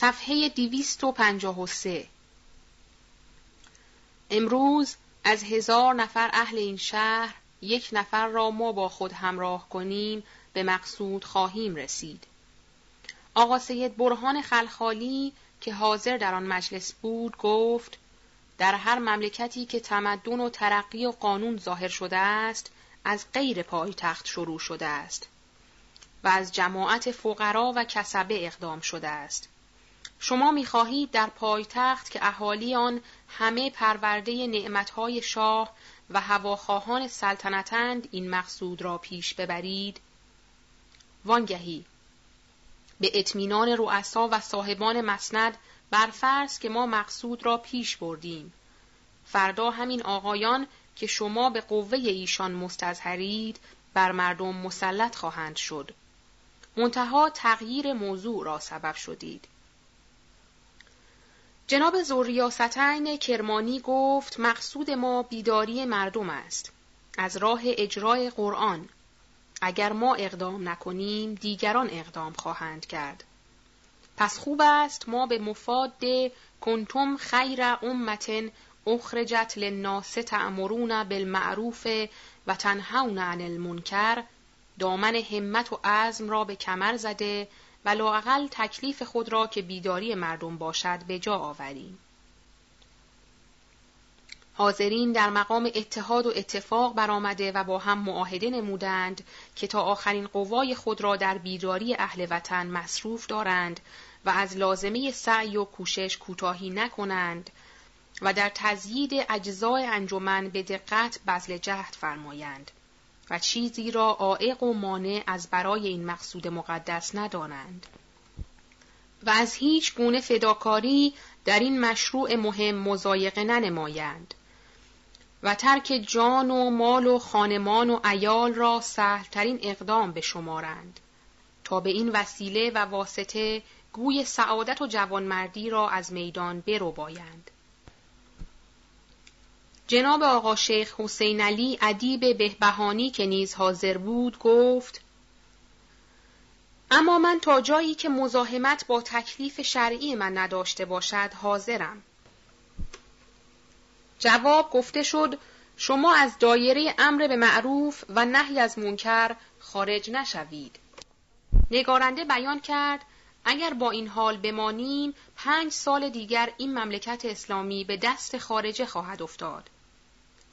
صفحه 253 امروز از هزار نفر اهل این شهر یک نفر را ما با خود همراه کنیم به مقصود خواهیم رسید. آقا سید برهان خلخالی که حاضر در آن مجلس بود گفت در هر مملکتی که تمدن و ترقی و قانون ظاهر شده است از غیر پایتخت شروع شده است و از جماعت فقرا و کسبه اقدام شده است. شما می‌خواهید در پایتخت که اهالی آن همه پرورده نعمتهای شاه و هواخواهان سلطنتند این مقصود را پیش ببرید. وانگهی. به اطمینان رؤسا و صاحبان مسند برفرض که ما مقصود را پیش بردیم. فردا همین آقایان که شما به قوه ایشان مستظهرید بر مردم مسلط خواهند شد. منتها تغییر موضوع را سبب شدید. جناب زوریاستین کرمانی گفت مقصود ما بیداری مردم است. از راه اجرای قرآن. اگر ما اقدام نکنیم دیگران اقدام خواهند کرد. پس خوب است ما به مفاد کنتم خیر امت اخرجت للناس تعمرون بالمعروف و تنهون عن المنکر. دامن همت و عزم را به کمر زده و لاقل تکلیف خود را که بیداری مردم باشد به جا آوریم. حاضرین در مقام اتحاد و اتفاق برآمده و با هم معاهده نمودند که تا آخرین قوای خود را در بیداری اهل وطن مصروف دارند و از لازمه سعی و کوشش کوتاهی نکنند و در تزیید اجزای انجمن به دقت بذل جهد فرمایند و چیزی را عائق و مانع از برای این مقصود مقدس ندانند. و از هیچ گونه فداکاری در این مشروع مهم مزایقه ننمایند. و ترک جان و مال و خانمان و ایال را سهلترین اقدام به شمارند تا به این وسیله و واسطه گوی سعادت و جوانمردی را از میدان برو بایند. جناب آقا شیخ حسین علی ادیب بهبهانی که نیز حاضر بود گفت اما من تا جایی که مزاحمت با تکلیف شرعی من نداشته باشد حاضرم. جواب گفته شد شما از دایره امر به معروف و نهی از منکر خارج نشوید. نگارنده بیان کرد اگر با این حال بمانیم پنج سال دیگر این مملکت اسلامی به دست خارجه خواهد افتاد.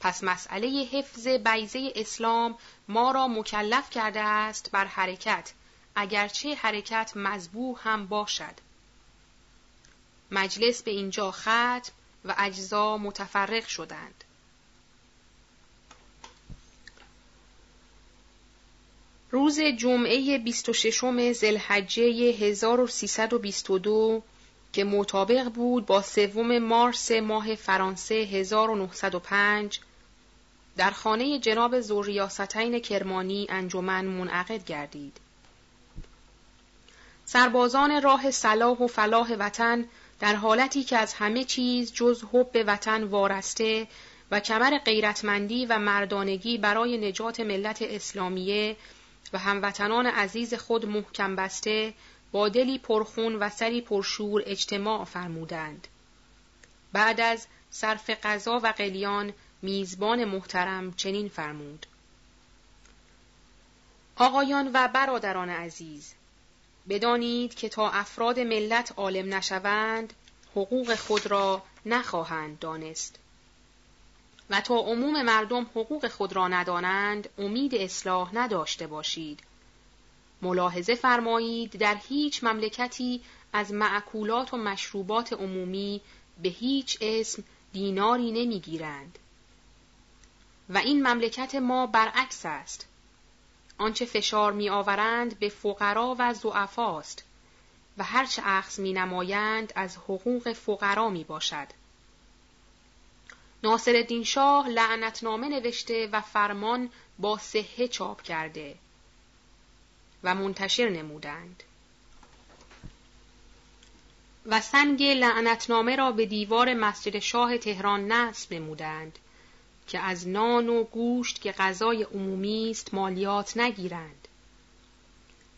پس مسئله حفظ بیزه اسلام ما را مکلف کرده است بر حرکت اگرچه حرکت مذبوح هم باشد. مجلس به اینجا ختم و اجزا متفرق شدند. روز جمعه 26 زلحجه 1322 که مطابق بود با سوم مارس ماه فرانسه 1905 در خانه جناب زوریاستین کرمانی انجمن منعقد گردید. سربازان راه صلاح و فلاح وطن در حالتی که از همه چیز جز حب وطن وارسته و کمر غیرتمندی و مردانگی برای نجات ملت اسلامیه و هموطنان عزیز خود محکم بسته با دلی پرخون و سری پرشور اجتماع فرمودند. بعد از صرف غذا و قلیان میزبان محترم چنین فرمود. آقایان و برادران عزیز، بدانید که تا افراد ملت عالم نشوند، حقوق خود را نخواهند دانست. و تا عموم مردم حقوق خود را ندانند امید اصلاح نداشته باشید. ملاحظه فرمایید در هیچ مملکتی از معکولات و مشروبات عمومی به هیچ اسم دیناری نمی‌گیرند. و این مملکت ما برعکس است. آنچه فشار می آورند به فقرا و زعفاست و هرچه عخص می نمایند از حقوق فقرا می باشد. ناصر شاه لعنتنامه نوشته و فرمان با صحه چاپ کرده و منتشر نمودند. و سنگ لعنتنامه را به دیوار مسجد شاه تهران نصب نمودند که از نان و گوشت که غذای عمومی است مالیات نگیرند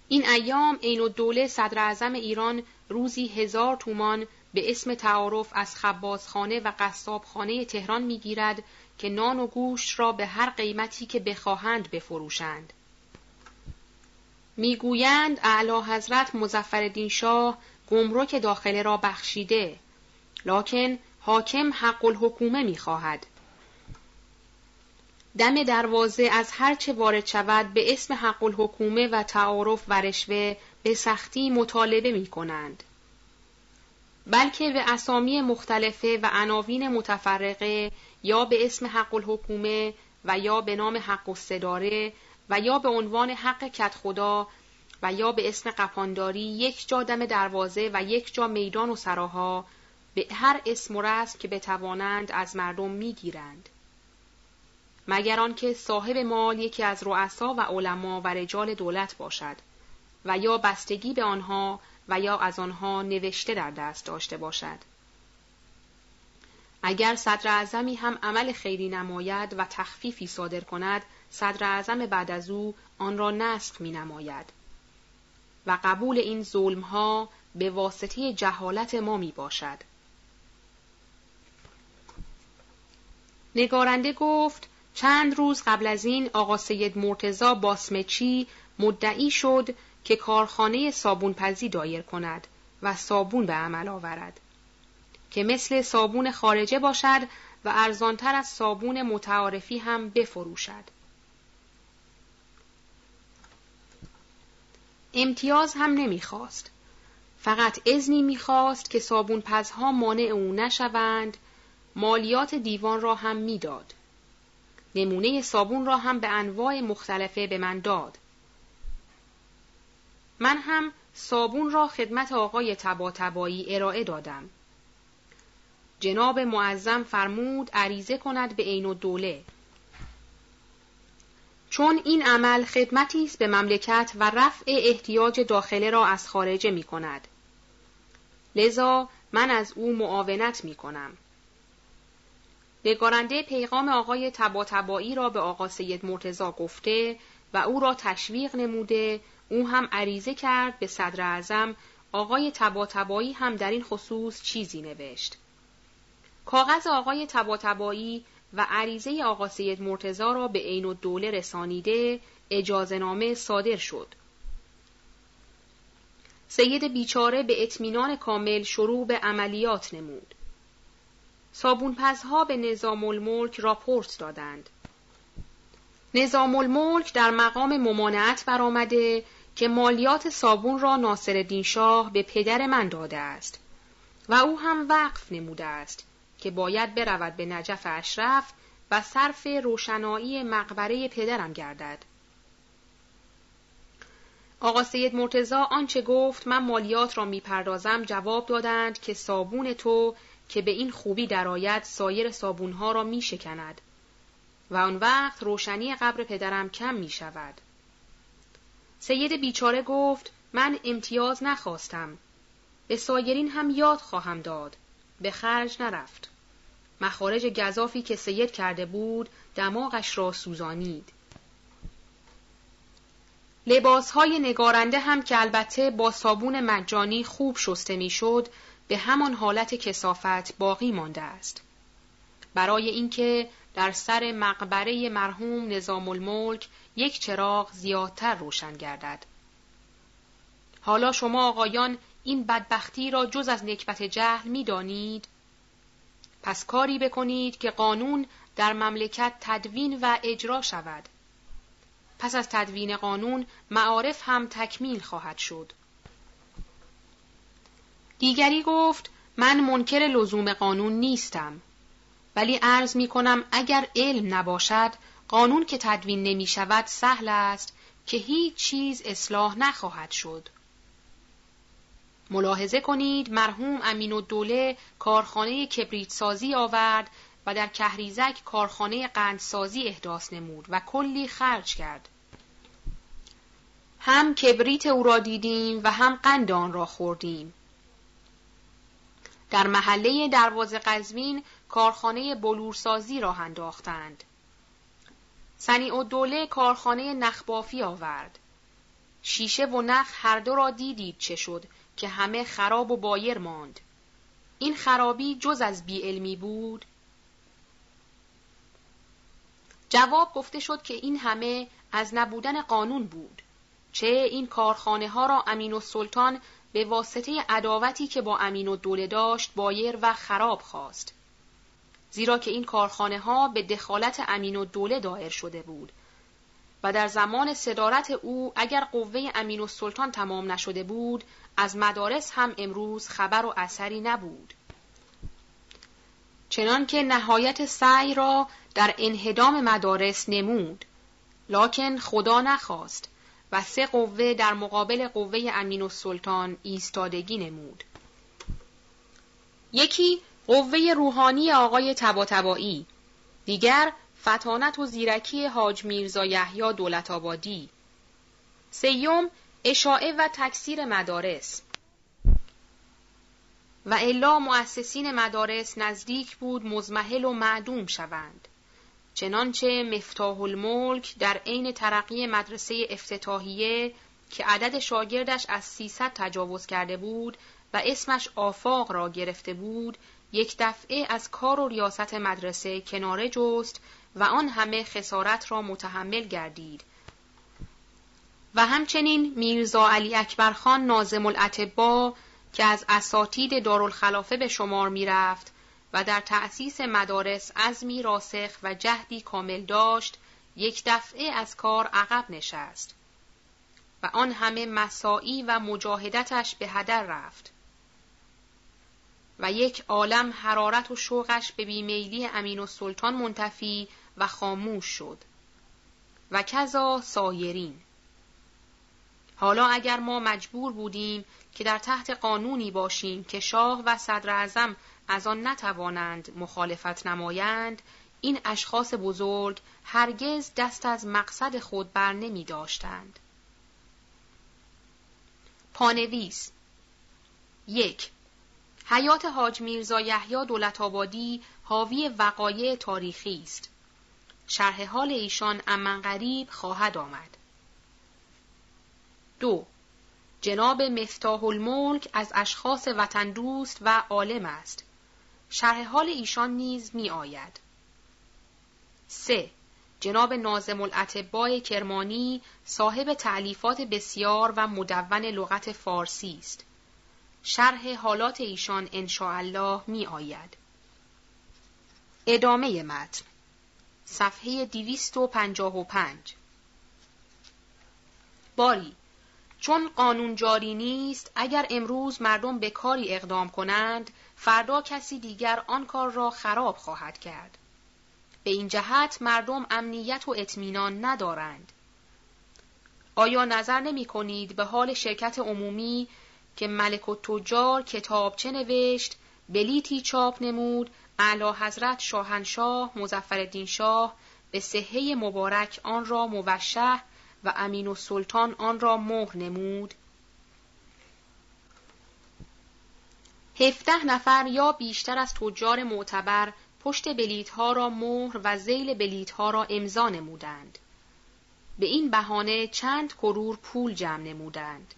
این ایام عین الدوله صدر اعظم ایران روزی هزار تومان به اسم تعارف از خبازخانه و قصابخانه تهران می‌گیرد که نان و گوشت را به هر قیمتی که بخواهند بفروشند. می‌گویند اعلی حضرت مزفردین شاه گمرک داخله را بخشیده لکن حاکم حق الحکومه می‌خواهد دم دروازه از هرچه وارد شود به اسم حق الحکومه و تعارف و رشوه به سختی مطالبه می کنند. بلکه به اسامی مختلفه و عناوین متفرقه یا به اسم حق الحکومه و یا به نام حق الصداره و یا به عنوان حق کت خدا و یا به اسم قپانداری یک جا دم دروازه و یک جا میدان و سراها به هر اسم و رسم که بتوانند از مردم می‌گیرند. مگر آنکه صاحب مال یکی از رؤسا و علما و رجال دولت باشد و یا بستگی به آنها و یا از آنها نوشته در دست داشته باشد اگر صدر اعظمی هم عمل خیری نماید و تخفیفی صادر کند صدر اعظم بعد از او آن را نسخ می نماید و قبول این ظلم ها به واسطه جهالت ما می باشد. نگارنده گفت چند روز قبل از این آقا سید مرتزا باسمچی مدعی شد که کارخانه صابونپزی دایر کند و صابون به عمل آورد که مثل صابون خارجه باشد و ارزانتر از صابون متعارفی هم بفروشد. امتیاز هم نمی‌خواست. فقط ازنی می‌خواست که صابون پزها مانع او نشوند مالیات دیوان را هم می‌داد. نمونه صابون را هم به انواع مختلفه به من داد. من هم صابون را خدمت آقای تبا تبایی ارائه دادم. جناب معظم فرمود عریضه کند به عین دوله. چون این عمل خدمتی است به مملکت و رفع احتیاج داخله را از خارجه می کند. لذا من از او معاونت می کنم. نگارنده پیغام آقای تبا تبایی را به آقا سید مرتزا گفته و او را تشویق نموده او هم عریضه کرد به صدر اعظم آقای تبا تبایی هم در این خصوص چیزی نوشت. کاغذ آقای تبا تبایی و عریضه آقا سید مرتزا را به عین دوله رسانیده اجازه نامه صادر شد. سید بیچاره به اطمینان کامل شروع به عملیات نمود. صابونپزها به نظام الملک راپورت دادند. نظام الملک در مقام ممانعت برآمده که مالیات صابون را ناصر شاه به پدر من داده است و او هم وقف نموده است که باید برود به نجف اشرف و صرف روشنایی مقبره پدرم گردد. آقا سید مرتزا آنچه گفت من مالیات را می‌پردازم جواب دادند که صابون تو که به این خوبی درآید سایر صابونها را می شکند و آن وقت روشنی قبر پدرم کم می شود. سید بیچاره گفت من امتیاز نخواستم. به سایرین هم یاد خواهم داد. به خرج نرفت. مخارج گذافی که سید کرده بود دماغش را سوزانید. لباسهای نگارنده هم که البته با صابون مجانی خوب شسته می‌شد به همان حالت کسافت باقی مانده است. برای اینکه در سر مقبره مرحوم نظام الملک یک چراغ زیادتر روشن گردد. حالا شما آقایان این بدبختی را جز از نکبت جهل می دانید؟ پس کاری بکنید که قانون در مملکت تدوین و اجرا شود. پس از تدوین قانون معارف هم تکمیل خواهد شد. دیگری گفت من منکر لزوم قانون نیستم ولی عرض می کنم اگر علم نباشد قانون که تدوین نمی شود سهل است که هیچ چیز اصلاح نخواهد شد. ملاحظه کنید مرحوم امین و دوله کارخانه کبریت سازی آورد و در کهریزک کارخانه قندسازی احداث نمود و کلی خرج کرد. هم کبریت او را دیدیم و هم قند آن را خوردیم. در محله دروازه قزوین کارخانه بلورسازی راه انداختند. سنی و دوله کارخانه نخبافی آورد. شیشه و نخ هر دو را دیدید چه شد که همه خراب و بایر ماند این خرابی جز از بیعلمی بود جواب گفته شد که این همه از نبودن قانون بود چه این کارخانه ها را امین و سلطان به واسطه عداوتی که با امین و دوله داشت بایر و خراب خواست. زیرا که این کارخانه ها به دخالت امین و دوله دایر شده بود. و در زمان صدارت او اگر قوه امین و سلطان تمام نشده بود از مدارس هم امروز خبر و اثری نبود. چنان که نهایت سعی را در انهدام مدارس نمود. لکن خدا نخواست. و سه قوه در مقابل قوه امین و سلطان ایستادگی نمود. یکی قوه روحانی آقای تباتبایی دیگر فتانت و زیرکی حاج میرزا یحیی دولت آبادی. سیوم اشاعه و تکثیر مدارس. و الا مؤسسین مدارس نزدیک بود مزمحل و معدوم شوند. چنانچه مفتاح الملک در عین ترقی مدرسه افتتاحیه که عدد شاگردش از 300 تجاوز کرده بود و اسمش آفاق را گرفته بود یک دفعه از کار و ریاست مدرسه کناره جست و آن همه خسارت را متحمل گردید. و همچنین میرزا علی اکبر خان نازم الاتبا که از اساتید دارالخلافه به شمار می‌رفت و در تأسیس مدارس عزمی راسخ و جهدی کامل داشت یک دفعه از کار عقب نشست و آن همه مساعی و مجاهدتش به هدر رفت و یک عالم حرارت و شوقش به بیمیلی امین و سلطان منتفی و خاموش شد و کذا سایرین. حالا اگر ما مجبور بودیم که در تحت قانونی باشیم که شاه و صدر از آن نتوانند مخالفت نمایند این اشخاص بزرگ هرگز دست از مقصد خود بر نمی داشتند. پانویس یک حیات حاج میرزا یحیی دولت آبادی حاوی وقایع تاریخی است. شرح حال ایشان امن غریب خواهد آمد. دو جناب مفتاح الملک از اشخاص وطن دوست و عالم است. شرح حال ایشان نیز می آید. 3. جناب نازم الاتباع کرمانی صاحب تعلیفات بسیار و مدون لغت فارسی است. شرح حالات ایشان الله می آید. ادامه متن صفحه 255 باری چون قانون جاری نیست اگر امروز مردم به کاری اقدام کنند فردا کسی دیگر آن کار را خراب خواهد کرد. به این جهت مردم امنیت و اطمینان ندارند. آیا نظر نمی کنید به حال شرکت عمومی که ملک و تجار کتابچه نوشت بلیتی چاپ نمود اعلی حضرت شاهنشاه مزفر شاه به صحه مبارک آن را موشه و امین و سلطان آن را مهر نمود هفده نفر یا بیشتر از تجار معتبر پشت بلیت ها را مهر و زیل بلیت ها را امضا نمودند. به این بهانه چند کرور پول جمع نمودند.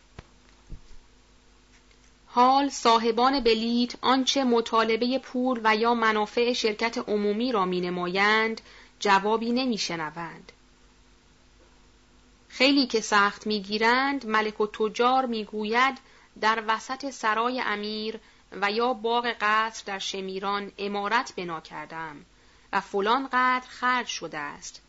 حال صاحبان بلیت آنچه مطالبه پول و یا منافع شرکت عمومی را می نمایند جوابی نمی شنوند. خیلی که سخت می‌گیرند ملک و تجار می‌گوید در وسط سرای امیر و یا باغ قصر در شمیران امارت بنا کردم و فلان قدر خرج شده است.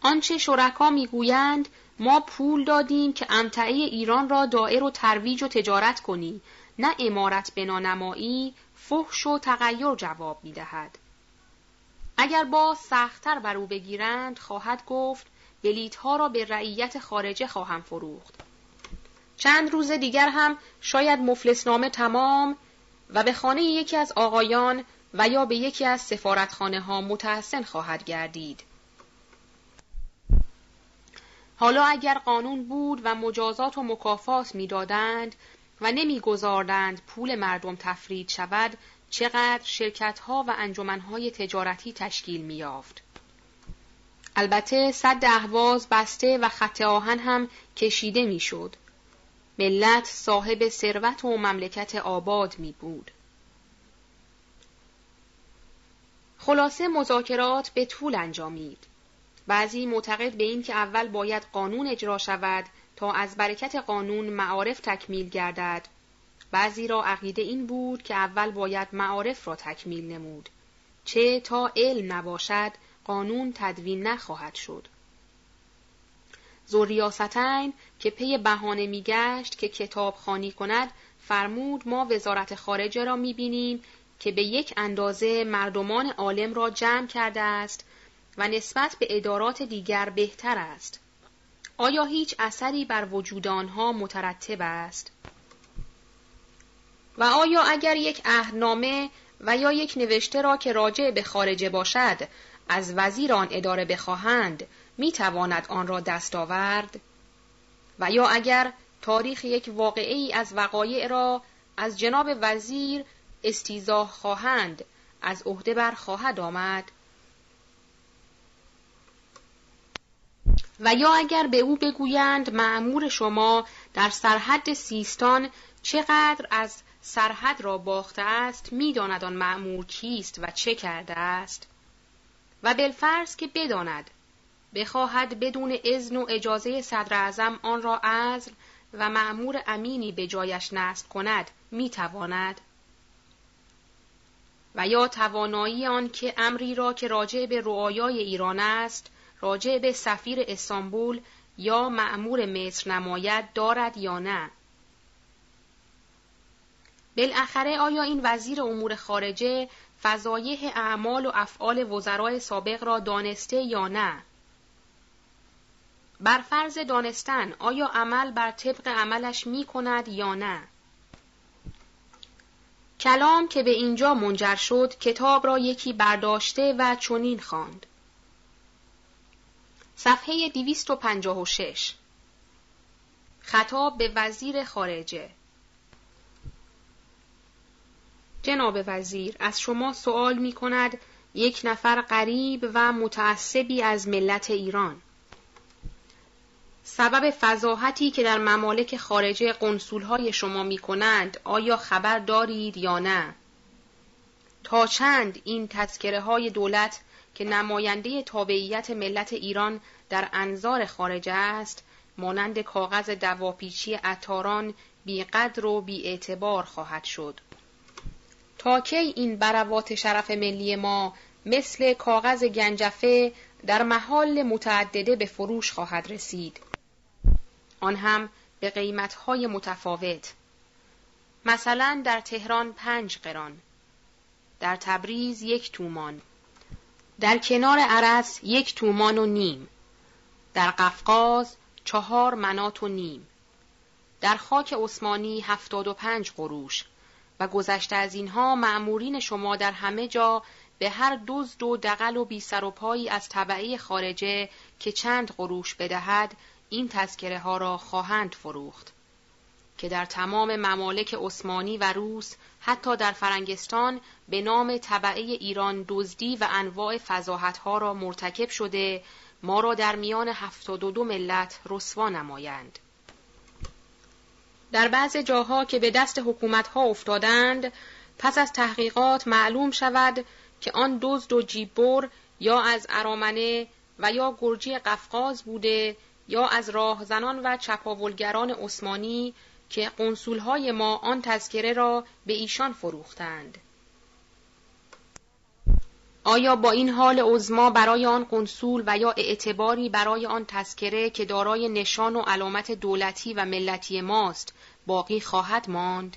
آنچه شرکا می‌گویند ما پول دادیم که امتعه ایران را دائر و ترویج و تجارت کنی نه امارت بنا نمایی فحش و تغییر جواب می‌دهد. اگر با سختتر بر او بگیرند خواهد گفت بلیت را به رعیت خارجه خواهم فروخت چند روز دیگر هم شاید مفلسنامه تمام و به خانه یکی از آقایان و یا به یکی از سفارتخانه ها متحسن خواهد گردید. حالا اگر قانون بود و مجازات و مکافات می‌دادند و نمیگذاردند پول مردم تفرید شود چقدر شرکت ها و انجمن های تجارتی تشکیل میافت. البته صد اهواز بسته و خط آهن هم کشیده می‌شد. ملت صاحب ثروت و مملکت آباد می بود. خلاصه مذاکرات به طول انجامید. بعضی معتقد به این که اول باید قانون اجرا شود تا از برکت قانون معارف تکمیل گردد. بعضی را عقیده این بود که اول باید معارف را تکمیل نمود. چه تا علم نباشد قانون تدوین نخواهد شد. زوریاستین که پی بهانه میگشت که کتاب خانی کند فرمود ما وزارت خارجه را می‌بینیم که به یک اندازه مردمان عالم را جمع کرده است و نسبت به ادارات دیگر بهتر است. آیا هیچ اثری بر وجود آنها مترتب است؟ و آیا اگر یک عهدنامه و یا یک نوشته را که راجع به خارجه باشد از وزیر آن اداره بخواهند می تواند آن را دست آورد؟ و یا اگر تاریخ یک واقعی از وقایع را از جناب وزیر استیزاه خواهند از عهده بر خواهد آمد؟ و یا اگر به او بگویند معمور شما در سرحد سیستان چقدر از سرحد را باخته است می‌داند آن معمور کیست و چه کرده است؟ و بالفرض که بداند. بخواهد بدون اذن و اجازه صدر اعظم آن را عزل و معمور امینی به جایش نصب کند می‌تواند. و یا توانایی آن که امری را که راجع به رعایای ایران است راجع به سفیر استانبول یا معمور مصر نماید دارد یا نه. بالاخره آیا این وزیر امور خارجه فضایح اعمال و افعال وزرای سابق را دانسته یا نه؟ بر فرض دانستن آیا عمل بر طبق عملش می کند یا نه؟ کلام که به اینجا منجر شد کتاب را یکی برداشته و چنین خواند. صفحه 256 خطاب به وزیر خارجه. جناب وزیر از شما سوال می کند یک نفر غریب و متعصبی از ملت ایران سبب فضاحتی که در ممالک خارجه قنصولهای شما می کنند آیا خبر دارید یا نه؟ تا چند این تذکره های دولت که نماینده تابعیت ملت ایران در انظار خارجه است مانند کاغذ دواپیچی اتاران بیقدر و اعتبار خواهد شد. کی این بروات شرف ملی ما مثل کاغذ گنجفه در محال متعدده به فروش خواهد رسید. آن هم به قیمتهای متفاوت. مثلا در تهران پنج قران در تبریز یک تومان در کنار عرس یک تومان و نیم در قفقاز چهار منات و نیم در خاک عثمانی هفتاد و پنج قروش. و گذشته از اینها معمورین شما در همه جا به هر دزد و دقل و بی سر و پایی از طبعه خارجه که چند قروش بدهد این تذکره ها را خواهند فروخت. که در تمام ممالک عثمانی و روس حتی در فرنگستان به نام طبعه ایران دزدی و انواع فضاحت ها را مرتکب شده ما را در میان هفتاد و دو ملت رسوا نمایند. در بعض جاها که به دست حکومت ها افتادند پس از تحقیقات معلوم شود که آن دزد و جیببر یا از ارامنه و یا گرجی قفقاز بوده یا از راهزنان و چپاولگران عثمانی که قنصولهای ما آن تذکره را به ایشان فروختند. آیا با این حال عزما برای آن قنصول و یا اعتباری برای آن تذکره که دارای نشان و علامت دولتی و ملتی ماست باقی خواهد ماند؟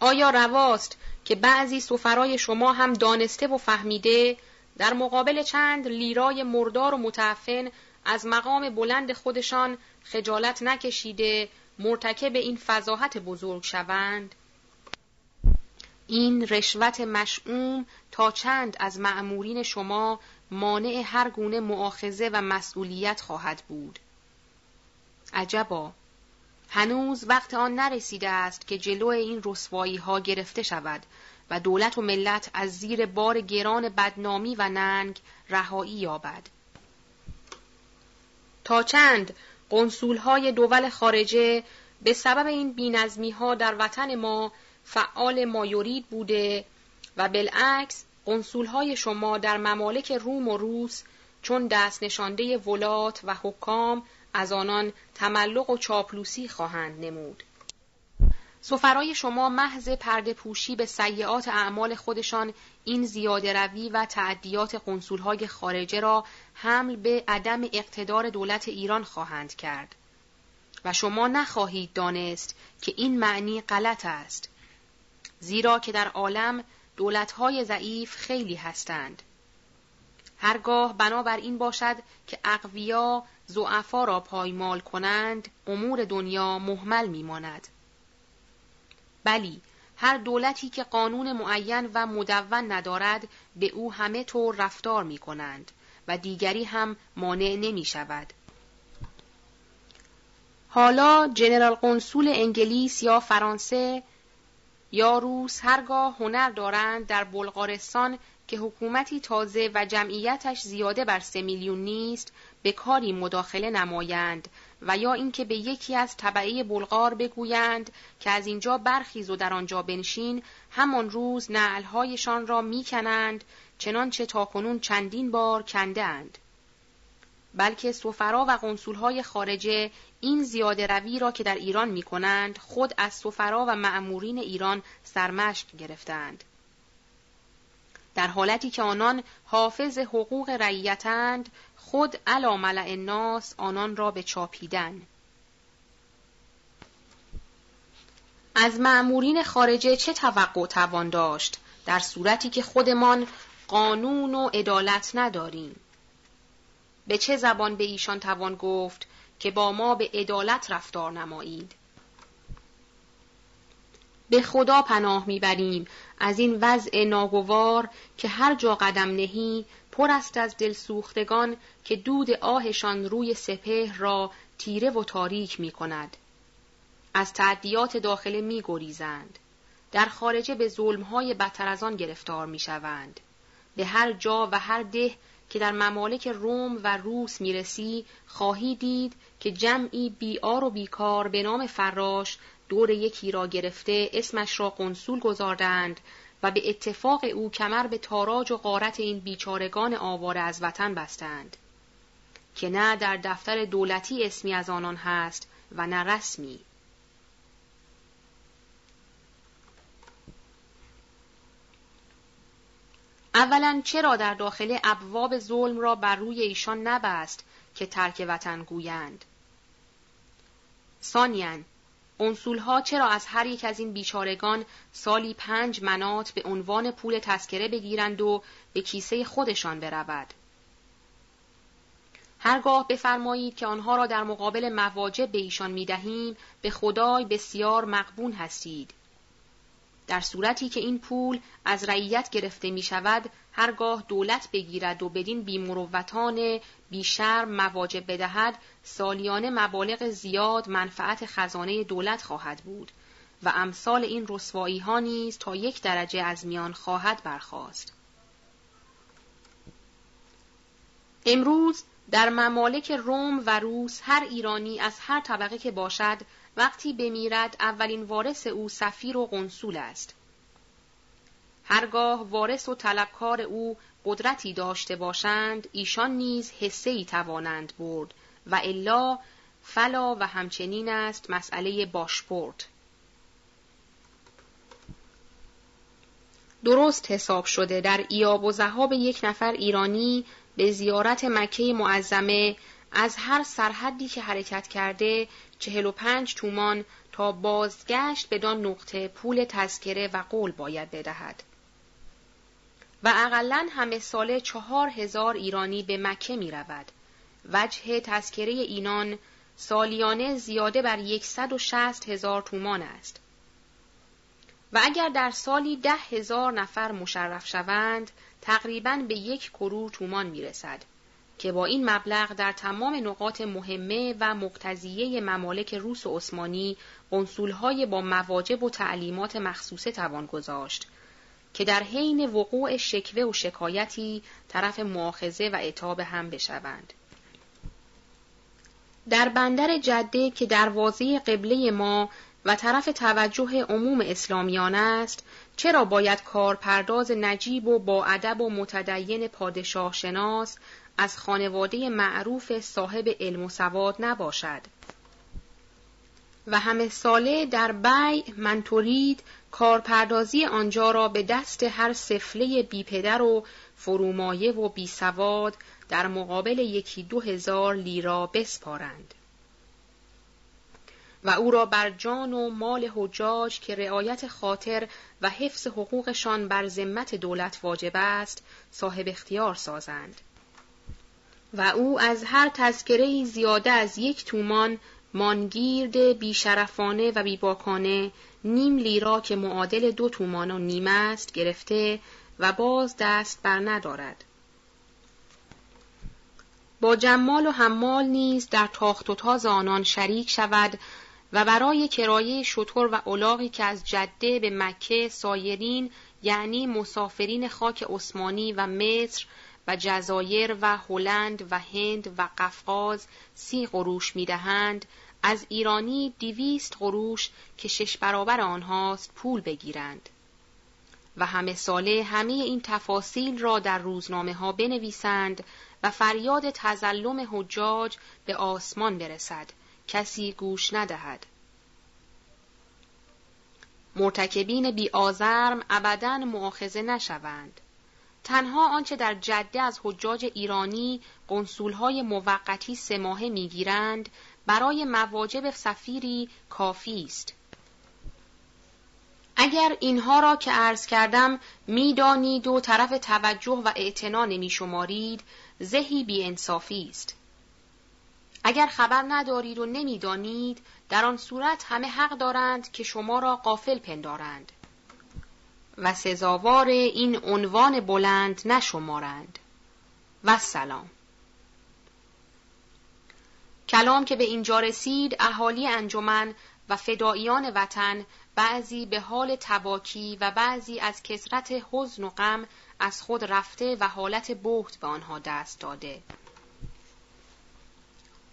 آیا رواست که بعضی سفرای شما هم دانسته و فهمیده در مقابل چند لیرای مردار و متعفن از مقام بلند خودشان خجالت نکشیده مرتکب این فضاحت بزرگ شوند این رشوت مشعوم تا چند از معمورین شما مانع هر گونه معاخزه و مسئولیت خواهد بود عجبا هنوز وقت آن نرسیده است که جلو این رسوایی ها گرفته شود و دولت و ملت از زیر بار گران بدنامی و ننگ رهایی یابد. تا چند قنصول های دول خارجه به سبب این بینظمی ها در وطن ما فعال مایورید بوده و بالعکس قنصول های شما در ممالک روم و روس چون دست نشانده ولات و حکام از آنان تملق و چاپلوسی خواهند نمود. سفرای شما محض پرده پوشی به سیعات اعمال خودشان این زیاده روی و تعدیات قنصولهای خارجه را حمل به عدم اقتدار دولت ایران خواهند کرد. و شما نخواهید دانست که این معنی غلط است. زیرا که در عالم دولتهای ضعیف خیلی هستند. هرگاه بنابر این باشد که اقویا زعفا را پایمال کنند امور دنیا محمل میماند بلی هر دولتی که قانون معین و مدون ندارد به او همه طور رفتار می کنند و دیگری هم مانع نمی شود. حالا جنرال قنسول انگلیس یا فرانسه یا روس هرگاه هنر دارند در بلغارستان که حکومتی تازه و جمعیتش زیاده بر سه میلیون نیست به کاری مداخله نمایند و یا اینکه به یکی از طبعه بلغار بگویند که از اینجا برخیز و در آنجا بنشین همان روز نعلهایشان را می‌کنند چنانچه تاکنون چندین بار کنده اند. بلکه سفرا و قنصولهای خارجه این زیاده روی را که در ایران می کنند خود از سفرا و معمورین ایران سرمشق گرفتند. در حالتی که آنان حافظ حقوق رعیتند خود علا ملع الناس آنان را به چاپیدن. از معمورین خارجه چه توقع توان داشت؟ در صورتی که خودمان قانون و عدالت نداریم. به چه زبان به ایشان توان گفت که با ما به عدالت رفتار نمایید به خدا پناه می‌بریم از این وضع ناگوار که هر جا قدم نهی پر است از دلسوختگان که دود آهشان روی سپه را تیره و تاریک می کند. از تعدیات داخله می گریزند. در خارجه به ظلمهای بدتر از آن گرفتار می شوند. به هر جا و هر ده که در ممالک روم و روس می‌رسی خواهی دید که جمعی بیار و بیکار به نام فراش دور یکی را گرفته اسمش را قنصول گذاردند و به اتفاق او کمر به تاراج و غارت این بیچارگان آواره از وطن بستند. که نه در دفتر دولتی اسمی از آنان هست و نه رسمی. اولا چرا در داخل ابواب ظلم را بر روی ایشان نبست که ترک وطن گویند ثانیاً ها چرا از هر یک از این بیچارگان سالی پنج منات به عنوان پول تذکره بگیرند و به کیسه خودشان برود؟ هرگاه بفرمایید که آنها را در مقابل مواجب به ایشان می دهیم به خدای بسیار مقبون هستید. در صورتی که این پول از رعیت گرفته می شود هرگاه دولت بگیرد و بدین بیمروتان بیشرم مواجب بدهد سالیانه مبالغ زیاد منفعت خزانه دولت خواهد بود و امثال این رسوایی ها نیز تا یک درجه از میان خواهد برخاست. امروز در ممالک روم و روس هر ایرانی از هر طبقه که باشد وقتی بمیرد اولین وارث او سفیر و قنصول است. هرگاه وارث و طلبکار او قدرتی داشته باشند ایشان نیز حسه ای توانند برد و الا فلا و همچنین است مسئله باشپورت درست حساب شده در ایاب و زهاب یک نفر ایرانی به زیارت مکه معظمه از هر سرحدی که حرکت کرده چهل و پنج تومان تا بازگشت بدان نقطه پول تذکره و قول باید بدهد. و اقلا همه ساله چهار هزار ایرانی به مکه می رود. وجه تذکره اینان سالیانه زیاده بر یکصد و شست هزار تومان است. و اگر در سالی ده هزار نفر مشرف شوند تقریبا به یک کرور تومان می رسد. که با این مبلغ در تمام نقاط مهمه و مقتضیه ممالک روس و عثمانی قنصولهای با مواجب و تعلیمات مخصوصه توان گذاشت که در حین وقوع شکوه و شکایتی طرف معاخزه و اعتاب هم بشوند. در بندر جده که دروازه قبله ما و طرف توجه عموم اسلامیان است چرا باید کارپرداز نجیب و با ادب و متدین پادشاه شناس از خانواده معروف صاحب علم و سواد نباشد و همه ساله در بی منتورید کارپردازی آنجا را به دست هر سفله بیپدر و فرومایه و بیسواد در مقابل یکی دو هزار لیرا بسپارند. و او را بر جان و مال حجاج که رعایت خاطر و حفظ حقوقشان بر ذمت دولت واجب است صاحب اختیار سازند و او از هر تذکره زیاده از یک تومان مانگیرد بیشرفانه و بیباکانه نیم لیرا که معادل دو تومان و نیم است گرفته و باز دست بر ندارد. با جمال و حمال نیز در تاخت و تاز آنان شریک شود و برای کرایه شطور و اولاغی که از جده به مکه سایرین یعنی مسافرین خاک عثمانی و مصر و جزایر و هلند و هند و قفقاز سی قروش می‌دهند. از ایرانی دیویست قروش که شش برابر آنهاست پول بگیرند. و همه ساله همه این تفاصیل را در روزنامه ها بنویسند و فریاد تزلم حجاج به آسمان برسد. کسی گوش ندهد. مرتکبین بی آزرم ابدا معاخذه نشوند. تنها آنچه در جده از حجاج ایرانی قنصولهای موقتی سه ماهه می‌گیرند برای مواجب سفیری کافی است. اگر اینها را که عرض کردم می‌دانید و طرف توجه و اعتنا نمیشمارید زهی بیانصافی است. اگر خبر ندارید و نمی‌دانید در آن صورت همه حق دارند که شما را قافل پندارند. و سزاوار این عنوان بلند نشمارند. و سلام کلام که به اینجا رسید اهالی انجمن و فداییان وطن بعضی به حال تواکی و بعضی از کسرت حزن و غم از خود رفته و حالت بهت به آنها دست داده.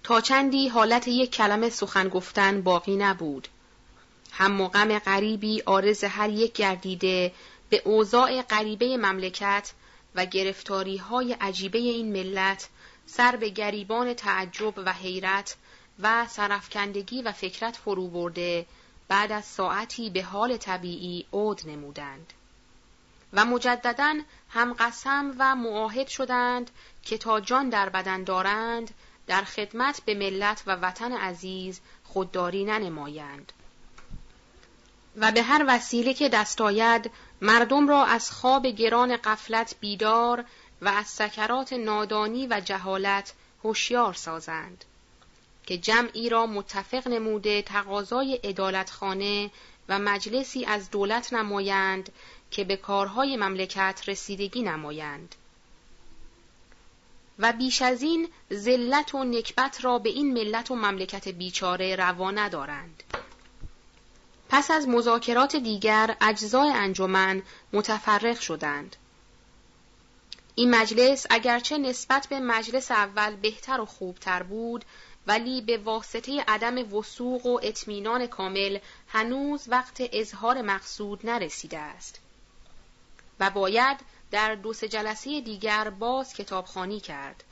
تا چندی حالت یک کلمه سخن گفتن باقی نبود. هم و غم غریبی آرز هر یک گردیده به اوضاع غریبه مملکت و گرفتاری های عجیبه این ملت سر به گریبان تعجب و حیرت و سرفکندگی و فکرت فرو برده بعد از ساعتی به حال طبیعی عود نمودند. و مجددا هم قسم و معاهد شدند که تا جان در بدن دارند در خدمت به ملت و وطن عزیز خودداری ننمایند. و به هر وسیله که دست آید مردم را از خواب گران قفلت بیدار و از سکرات نادانی و جهالت هوشیار سازند که جمعی را متفق نموده تقاضای عدالتخانه و مجلسی از دولت نمایند که به کارهای مملکت رسیدگی نمایند. و بیش از این ذلت و نکبت را به این ملت و مملکت بیچاره روا ندارند. پس از مذاکرات دیگر اجزای انجمن متفرق شدند. این مجلس اگرچه نسبت به مجلس اول بهتر و خوبتر بود ولی به واسطه عدم وسوق و اطمینان کامل هنوز وقت اظهار مقصود نرسیده است. و باید در دو سه جلسه دیگر باز کتابخانی کرد.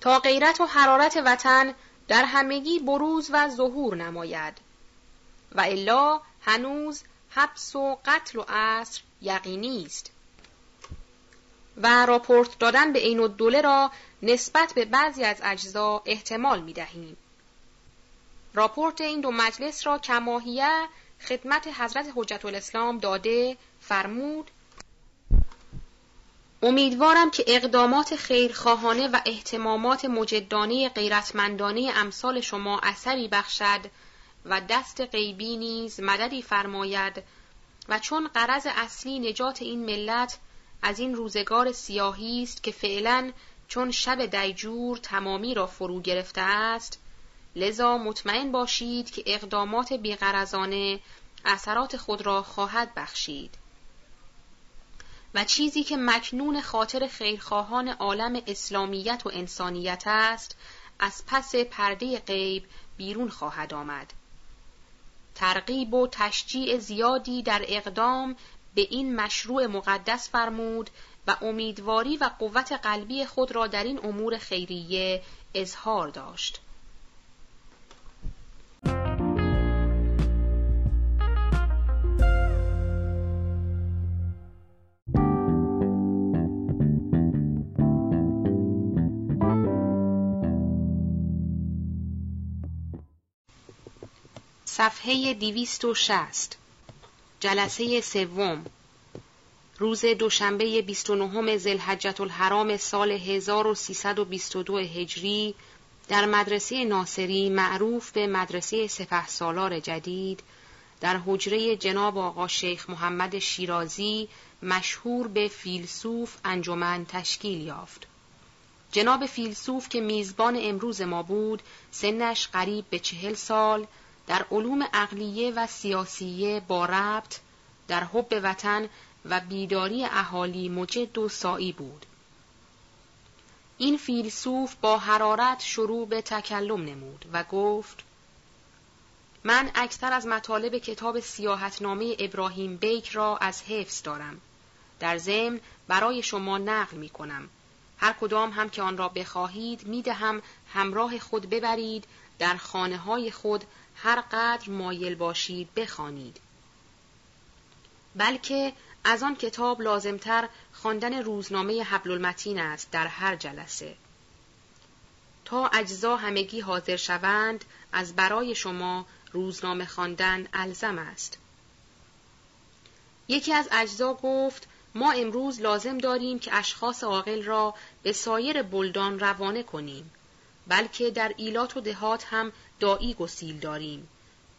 تا غیرت و حرارت وطن در همگی بروز و ظهور نماید. و الا هنوز حبس و قتل و عصر یقینی است و راپورت دادن به عین الدوله را نسبت به بعضی از اجزا احتمال می دهیم. راپورت این دو مجلس را کماهیه خدمت حضرت حجت الاسلام داده فرمود امیدوارم که اقدامات خیرخواهانه و احتمامات مجدانه غیرتمندانه امثال شما اثری بخشد و دست غیبی نیز مددی فرماید و چون قرض اصلی نجات این ملت از این روزگار سیاهی است که فعلا چون شب دیجور تمامی را فرو گرفته است لذا مطمئن باشید که اقدامات بیغرزانه اثرات خود را خواهد بخشید. و چیزی که مکنون خاطر خیرخواهان عالم اسلامیت و انسانیت است از پس پرده غیب بیرون خواهد آمد. ترغیب و تشجیع زیادی در اقدام به این مشروع مقدس فرمود و امیدواری و قوت قلبی خود را در این امور خیریه اظهار داشت. صفحه دیویست و شست جلسه سوم روز دوشنبه 29 زلحجت الحرام سال 1322 هجری در مدرسه ناصری معروف به مدرسه سپه سالار جدید در حجره جناب آقا شیخ محمد شیرازی مشهور به فیلسوف انجمن تشکیل یافت. جناب فیلسوف که میزبان امروز ما بود سنش قریب به چهل سال در علوم عقلیه و سیاسیه با ربط در حب وطن و بیداری اهالی مجد و سایی بود. این فیلسوف با حرارت شروع به تکلم نمود و گفت من اکثر از مطالب کتاب سیاحتنامه ابراهیم بیک را از حفظ دارم. در ضمن برای شما نقل می کنم. هر کدام هم که آن را بخواهید می دهم همراه خود ببرید در خانه های خود هر قدر مایل باشید بخوانید. بلکه از آن کتاب لازمتر خواندن روزنامه حبل المتین است در هر جلسه. تا اجزا همگی حاضر شوند از برای شما روزنامه خواندن الزم است. یکی از اجزا گفت ما امروز لازم داریم که اشخاص عاقل را به سایر بلدان روانه کنیم بلکه در ایلات و دهات هم دایی گسیل داریم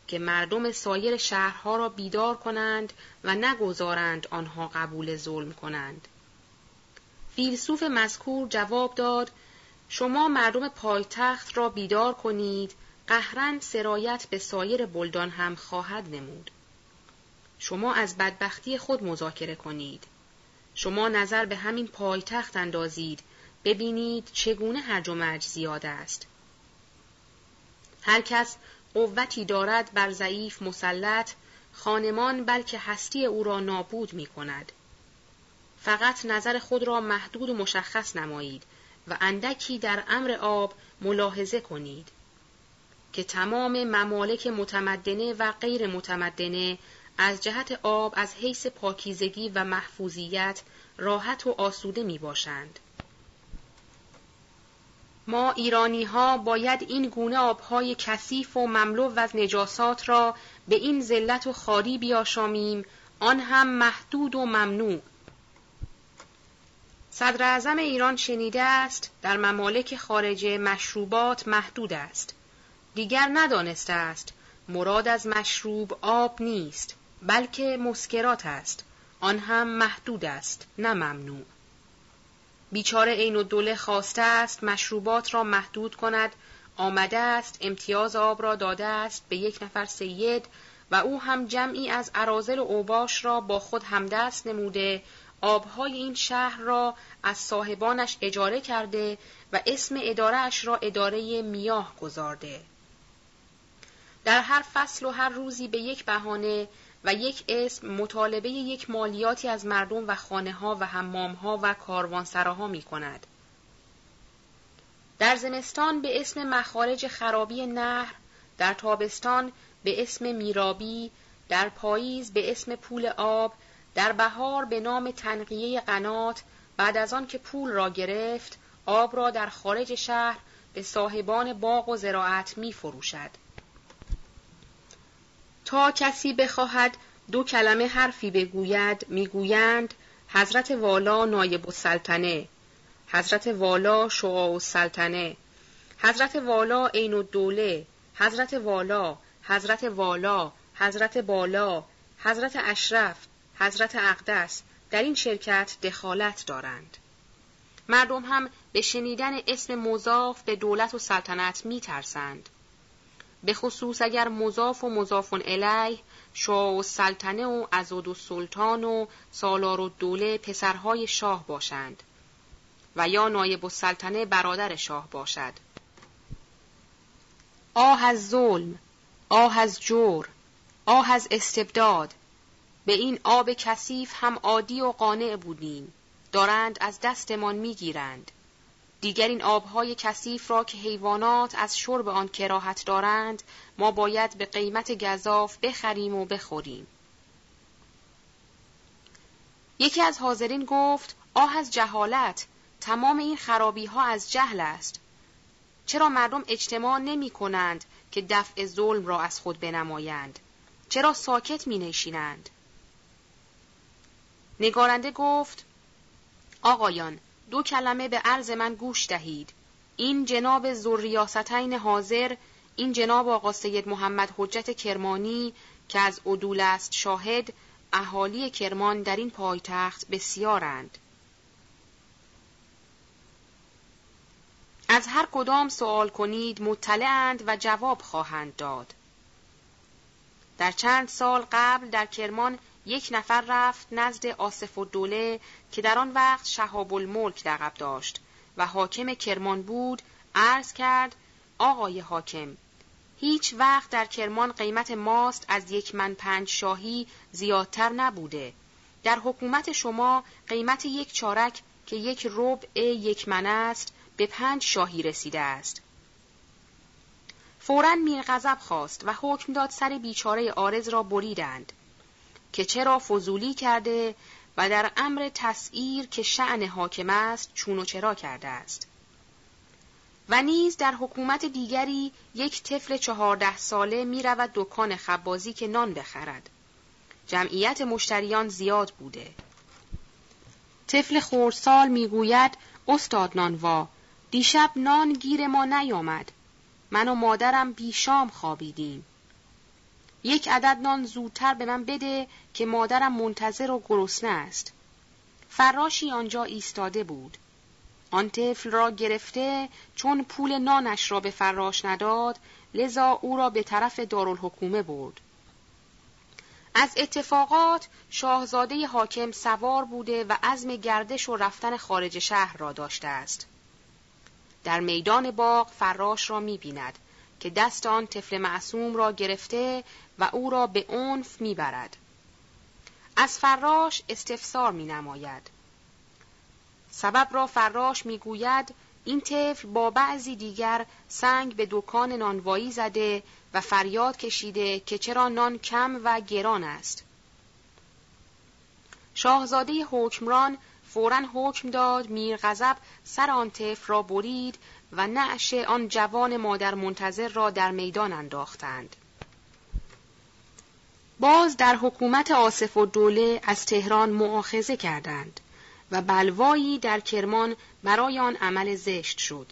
که مردم سایر شهرها را بیدار کنند و نگذارند آنها قبول ظلم کنند. فیلسوف مذکور جواب داد شما مردم پایتخت را بیدار کنید قهرن سرایت به سایر بلدان هم خواهد نمود. شما از بدبختی خود مذاکره کنید. شما نظر به همین پایتخت اندازید ببینید چگونه هرج و مرج زیاد است. هر کس قوتی دارد بر ضعیف مسلط خانمان بلکه هستی او را نابود می کند. فقط نظر خود را محدود و مشخص نمایید و اندکی در امر آب ملاحظه کنید که تمام ممالک متمدنه و غیر متمدنه از جهت آب از حیث پاکیزگی و محفوظیت راحت و آسوده می باشند. ما ایرانی ها باید این گونه آبهای کثیف و مملو از نجاسات را به این ذلت و خاری بیاشامیم آن هم محدود و ممنوع. صدر اعظم ایران شنیده است در ممالک خارجه مشروبات محدود است. دیگر ندانسته است. مراد از مشروب آب نیست بلکه مسکرات است. آن هم محدود است نه ممنوع. بیچاره عین الدوله خواسته است مشروبات را محدود کند آمده است امتیاز آب را داده است به یک نفر سید و او هم جمعی از عرازل و اوباش را با خود همدست نموده آبهای این شهر را از صاحبانش اجاره کرده و اسم ادارهش را اداره میاه گذارده. در هر فصل و هر روزی به یک بهانه و یک اسم مطالبه یک مالیاتی از مردم و خانه ها و حمام ها و کاروانسراها می کند. در زمستان به اسم مخارج خرابی نهر، در تابستان به اسم میرابی، در پاییز به اسم پول آب، در بهار به نام تنقیه قنات بعد از آن که پول را گرفت آب را در خارج شهر به صاحبان باغ و زراعت می فروشد. تا کسی بخواهد دو کلمه حرفی بگوید می‌گویند حضرت والا نایب السلطنه. حضرت والا شعاع السلطنه. حضرت والا عین الدوله. حضرت والا حضرت والا حضرت بالا حضرت اشرف حضرت اقدس. در این شرکت دخالت دارند. مردم هم به شنیدن اسم مضاف به دولت و سلطنت می ترسند. به خصوص اگر مضاف و مضافون الیه شاه و سلطنه و ازود و سلطان و سالار و دوله پسرهای شاه باشند و یا نایب السلطنه برادر شاه باشد. آه از ظلم، آه از جور، آه از استبداد، به این آب کثیف هم عادی و قانع بودیم، دارند از دستمان می‌گیرند. دیگر این آبهای کثیف را که حیوانات از شرب آن کراهت دارند ما باید به قیمت گذاف بخریم و بخوریم. یکی از حاضرین گفت آه از جهالت تمام این خرابی ها از جهل است. چرا مردم اجتماع نمی کنند که دفع ظلم را از خود بنمایند؟ چرا ساکت می نشینند؟ نگارنده گفت آقایان دو کلمه به عرض من گوش دهید. این جناب زوریاستین حاضر این جناب آقا سید محمد حجت کرمانی که از عدول است شاهد اهالی کرمان در این پایتخت بسیارند. از هر کدام سوال کنید مطلعند و جواب خواهند داد. در چند سال قبل در کرمان یک نفر رفت نزد آصف و دوله که در آن وقت شهاب الملک لقب داشت و حاکم کرمان بود عرض کرد آقای حاکم هیچ وقت در کرمان قیمت ماست از یک من پنج شاهی زیادتر نبوده. در حکومت شما قیمت یک چارک که یک ربع یک من است به پنج شاهی رسیده است. فورا میر غضب خواست و حکم داد سر بیچاره آرز را بریدند. که چرا فضولی کرده و در امر تسعیر که شعن حاکم است چون و چرا کرده است. و نیز در حکومت دیگری یک طفل چهارده ساله می رود دکان خبازی که نان بخرد. جمعیت مشتریان زیاد بوده. طفل خورسال می‌گوید استاد نانوا دیشب نان گیر ما نیامد. من و مادرم بیشام خوابیدیم. یک عدد نان زودتر به من بده که مادرم منتظر و گرسنه است. فراشی آنجا ایستاده بود. آن طفل را گرفته چون پول نانش را به فراش نداد لذا او را به طرف دارالحکومه برد. از اتفاقات شاهزاده حاکم سوار بوده و عزم گردش و رفتن خارج شهر را داشته است. در میدان باغ فراش را می بیند که دست آن طفل معصوم را گرفته و او را به عنف می برد. از فراش استفسار می نماید. سبب را فراش می گوید این طفل با بعضی دیگر سنگ به دکان نانوایی زده و فریاد کشیده که چرا نان کم و گران است. شاهزاده حکمران فورا حکم داد میر غضب سر آن طفل را برید و نعش آن جوان مادر منتظر را در میدان انداختند. باز در حکومت آصف و دوله از تهران معاخزه کردند و بلوایی در کرمان برای آن عمل زشت شد.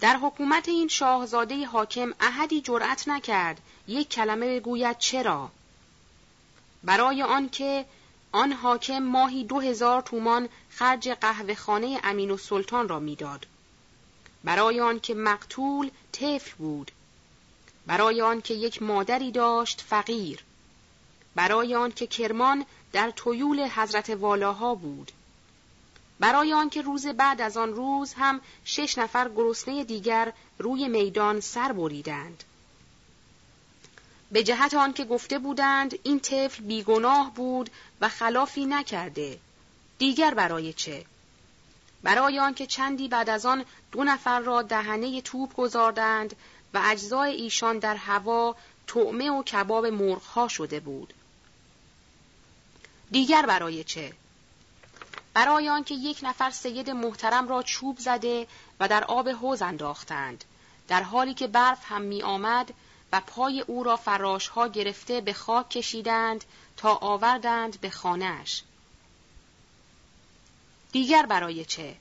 در حکومت این شاهزاده حاکم احدی جرأت نکرد یک کلمه بگوید چرا برای آنکه آن حاکم ماهی دو هزار تومان خرج قهوه خانه امین و سلطان را می‌داد. برای آنکه مقتول طفل بود برای آنکه یک مادری داشت فقیر. برای آنکه کرمان در تویول حضرت والاها بود. برای آنکه روز بعد از آن روز هم شش نفر گرسنه دیگر روی میدان سر بریدند. به جهت آنکه گفته بودند این طفل بیگناه بود و خلافی نکرده. دیگر برای چه؟ برای آنکه چندی بعد از آن دو نفر را دهنه توپ گذاردند و اجزای ایشان در هوا طعمه و کباب مرغها شده بود. دیگر برای چه؟ برای آنکه یک نفر سید محترم را چوب زده و در آب حوز انداختند در حالی که برف هم می آمد و پای او را فراشها گرفته به خاک کشیدند تا آوردند به خانهش. دیگر برای چه؟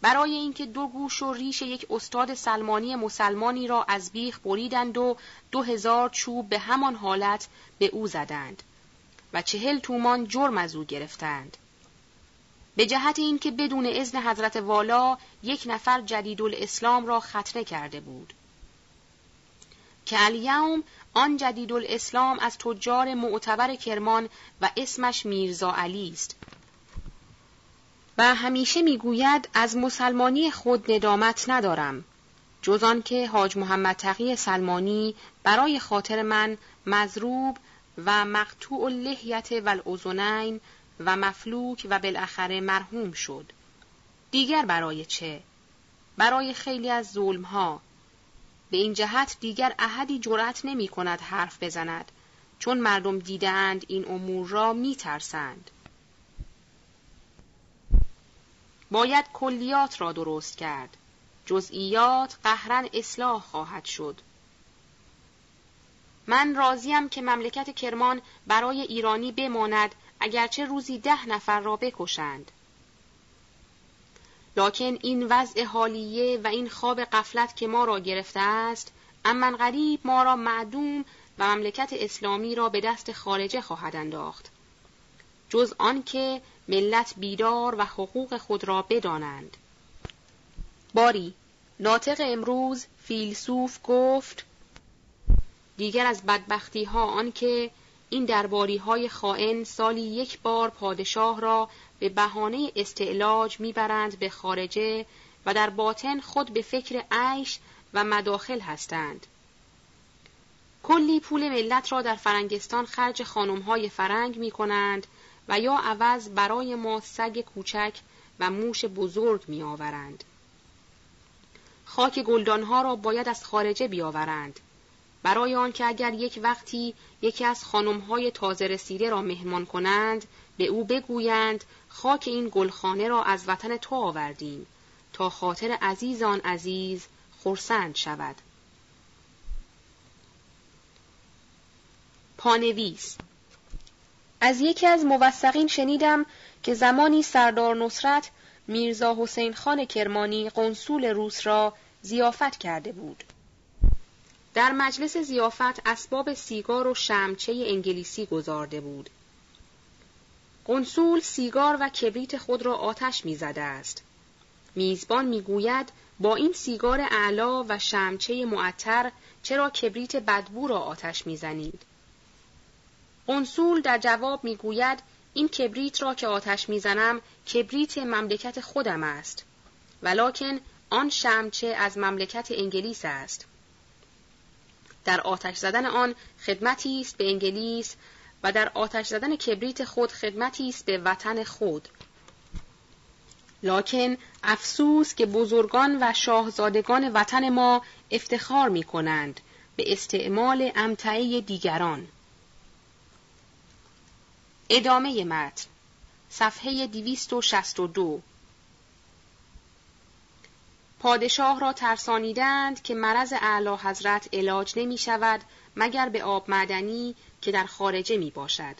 برای اینکه دو گوش و ریش یک استاد سلمانی مسلمانی را از بیخ بریدند و دو هزار چوب به همان حالت به او زدند و چهل تومان جرم از او گرفتند. به جهت اینکه بدون اذن حضرت والا یک نفر جدید الاسلام را خطره کرده بود که الیوم آن جدید الاسلام از تجار معتبر کرمان و اسمش میرزا علی است و همیشه می‌گوید از مسلمانی خود ندامت ندارم جز که حاج محمد تقی سلمانی برای خاطر من مضروب و مقتوع اللحیت و و مفلوک و بالاخره مرحوم شد. دیگر برای چه؟ برای خیلی از ظلم ها. به این جهت دیگر احدی جرأت نمی کند حرف بزند چون مردم دیدند این امور را می ترسند. باید کلیات را درست کرد. جزئیات قهرن اصلاح خواهد شد. من راضیم که مملکت کرمان برای ایرانی بماند اگرچه روزی ده نفر را بکشند. لکن این وضع حالیه و این خواب قفلت که ما را گرفته است اما غریب ما را معدوم و مملکت اسلامی را به دست خارجه خواهد انداخت جز آنکه ملت بیدار و حقوق خود را بدانند باری ناطق امروز فیلسوف گفت دیگر از بدبختی ها آنکه این درباری های خائن سالی یک بار پادشاه را به بهانه استعلاج می‌برند به خارجه و در باطن خود به فکر عیش و مداخل هستند. کلی پول ملت را در فرنگستان خرج های فرنگ می کنند و یا عوض برای ما سگ کوچک و موش بزرگ می آورند. خاک گلدانها را باید از خارجه بیاورند. برای آنکه اگر یک وقتی یکی از خانمهای تازه رسیده را مهمان کنند به او بگویند خاک این گلخانه را از وطن تو آوردیم تا خاطر عزیزان عزیز خورسند شود پانویس از یکی از موثقین شنیدم که زمانی سردار نصرت میرزا حسین خان کرمانی قنصول روس را زیافت کرده بود. در مجلس زیافت اسباب سیگار و شمچه انگلیسی گذارده بود. قنصول سیگار و کبریت خود را آتش می‌زده است. میزبان می‌گوید با این سیگار اعلا و شمچه معطر چرا کبریت بدبو را آتش می‌زنید؟ قنصول در جواب می‌گوید این کبریت را که آتش می‌زنم کبریت مملکت خودم است. ولکن آن شمچه از مملکت انگلیس است. در آتش زدن آن خدمتی است به انگلیس و در آتش زدن کبریت خود خدمتی است به وطن خود. لکن افسوس که بزرگان و شاهزادگان وطن ما افتخار می کنند به استعمال امتعه دیگران. ادامه متن. صفحه 262 پادشاه را ترسانیدند که مرض اعلی حضرت علاج نمی شود مگر به آب معدنی که در خارجه می باشد.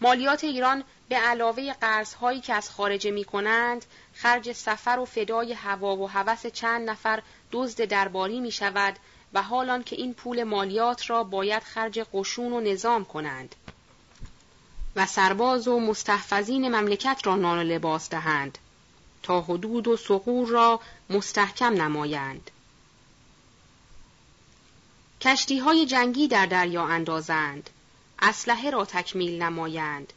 مالیات ایران به علاوه قرضهایی که از خارجه می کنند، خرج سفر و فدای هوا و هوس چند نفر دزد درباری می شود و حالان که این پول مالیات را باید خرج قشون و نظام کنند. و سرباز و مستحفظین مملکت را نان و لباس دهند تا حدود و سقور را مستحکم نمایند. کشتی های جنگی در دریا اندازند، اسلحه را تکمیل نمایند.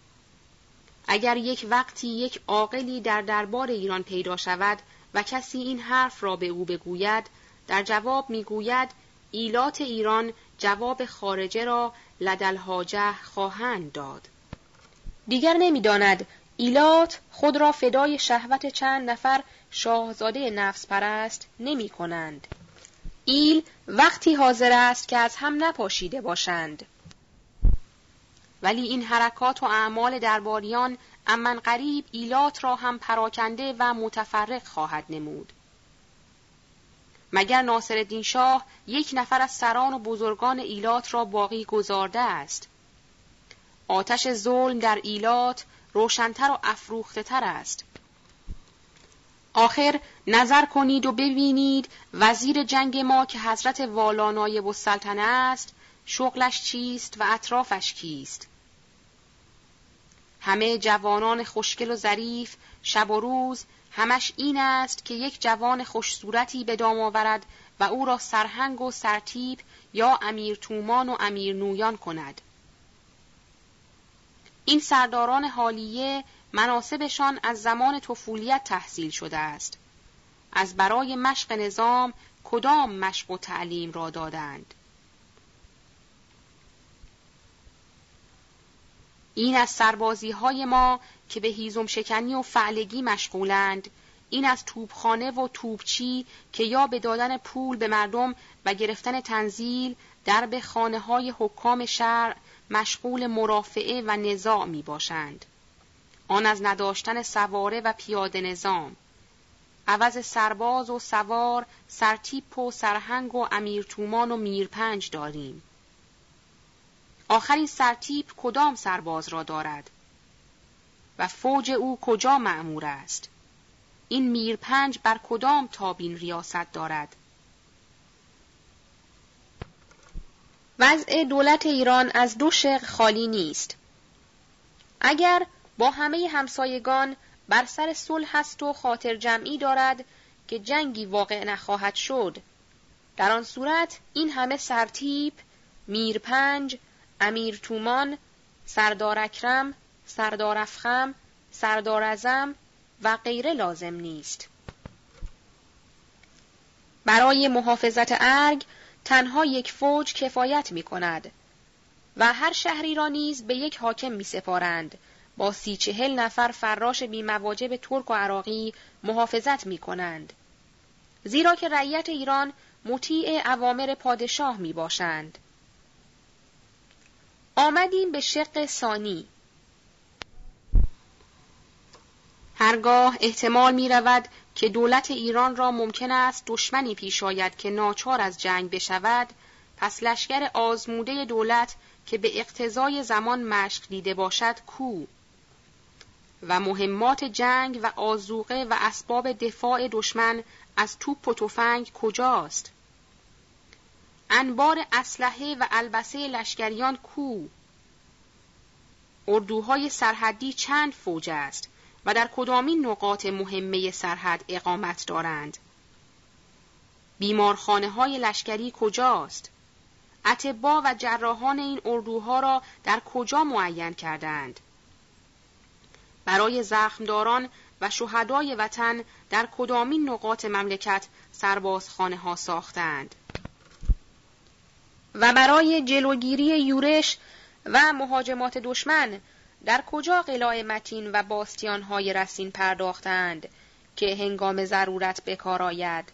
اگر یک وقتی یک عاقلی در دربار ایران پیدا شود و کسی این حرف را به او بگوید، در جواب می‌گوید ایلات ایران جواب خارجه را لدلهاجه خواهند داد. دیگر نمی‌داند ایلات خود را فدای شهوت چند نفر شاهزاده نفس پرست نمی کنند. ایل وقتی حاضر است که از هم نپاشیده باشند. ولی این حرکات و اعمال درباریان امن قریب ایلات را هم پراکنده و متفرق خواهد نمود. مگر ناصر شاه یک نفر از سران و بزرگان ایلات را باقی گذارده است. آتش ظلم در ایلات روشنتر و افروخته تر است. آخر نظر کنید و ببینید وزیر جنگ ما که حضرت والانای و سلطنه است شغلش چیست و اطرافش کیست همه جوانان خوشگل و ظریف شب و روز همش این است که یک جوان خوش صورتی به دام آورد و او را سرهنگ و سرتیب یا امیر تومان و امیر نویان کند این سرداران حالیه مناسبشان از زمان طفولیت تحصیل شده است. از برای مشق نظام کدام مشق و تعلیم را دادند؟ این از سربازی های ما که به هیزم شکنی و فعلگی مشغولند این از توبخانه و توبچی که یا به دادن پول به مردم و گرفتن تنزیل در به خانه های حکام شهر مشغول مرافعه و نزاع می باشند. آن از نداشتن سواره و پیاده نظام. عوض سرباز و سوار، سرتیپ و سرهنگ و امیرتومان و میرپنج داریم. آخرین سرتیپ کدام سرباز را دارد؟ و فوج او کجا معمور است؟ این میرپنج بر کدام تابین ریاست دارد؟ وضع دولت ایران از دو شق خالی نیست. اگر با همه همسایگان بر سر صلح است و خاطر جمعی دارد که جنگی واقع نخواهد شد در آن صورت این همه سرتیپ میرپنج امیر تومان سردار اکرم سردار افخم سردار ازم و غیره لازم نیست برای محافظت ارگ تنها یک فوج کفایت می کند و هر شهری را نیز به یک حاکم می سپارند با سی چهل نفر فراش بی مواجب ترک و عراقی محافظت می کنند. زیرا که رعیت ایران مطیع اوامر پادشاه می باشند. آمدیم به شق ثانی. هرگاه احتمال می رود که دولت ایران را ممکن است دشمنی پیش آید که ناچار از جنگ بشود پس لشکر آزموده دولت که به اقتضای زمان مشق دیده باشد کو؟ و مهمات جنگ و آزوقه و اسباب دفاع دشمن از توپ و تفنگ کجاست؟ انبار اسلحه و البسه لشکریان کو؟ اردوهای سرحدی چند فوج است؟ و در کدامین نقاط مهمه سرحد اقامت دارند. بیمارخانه های لشکری کجاست؟ اتبا و جراحان این اردوها را در کجا معین کردند؟ برای زخمداران و شهدای وطن در کدامین نقاط مملکت سربازخانه ها ساختند؟ و برای جلوگیری یورش و مهاجمات دشمن در کجا قلاع متین و باستیان های رسین پرداختند که هنگام ضرورت بکار آید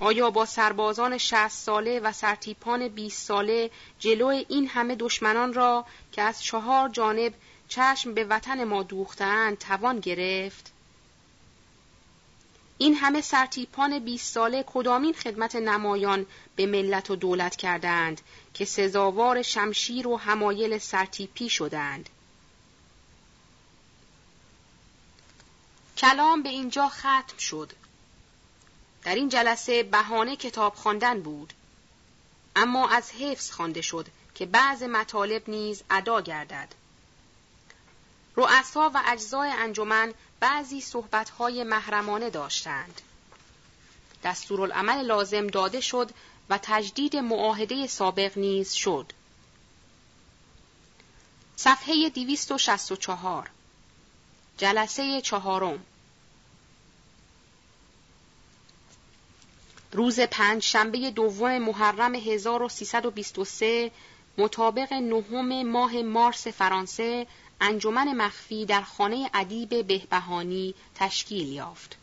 آیا با سربازان شست ساله و سرتیپان 20 ساله جلو این همه دشمنان را که از چهار جانب چشم به وطن ما دوختند توان گرفت؟ این همه سرتیپان 20 ساله کدامین خدمت نمایان به ملت و دولت کردند که سزاوار شمشیر و همایل سرتیپی شدند. کلام به اینجا ختم شد. در این جلسه بهانه کتاب خواندن بود. اما از حفظ خوانده شد که بعض مطالب نیز ادا گردد. رؤسا و اجزای انجمن بعضی صحبتهای محرمانه داشتند. دستورالعمل لازم داده شد و تجدید معاهده سابق نیز شد. صفحه 264 جلسه چهارم روز پنج شنبه دوم محرم 1323 مطابق نهم ماه مارس فرانسه انجمن مخفی در خانه ادیب بهبهانی تشکیل یافت.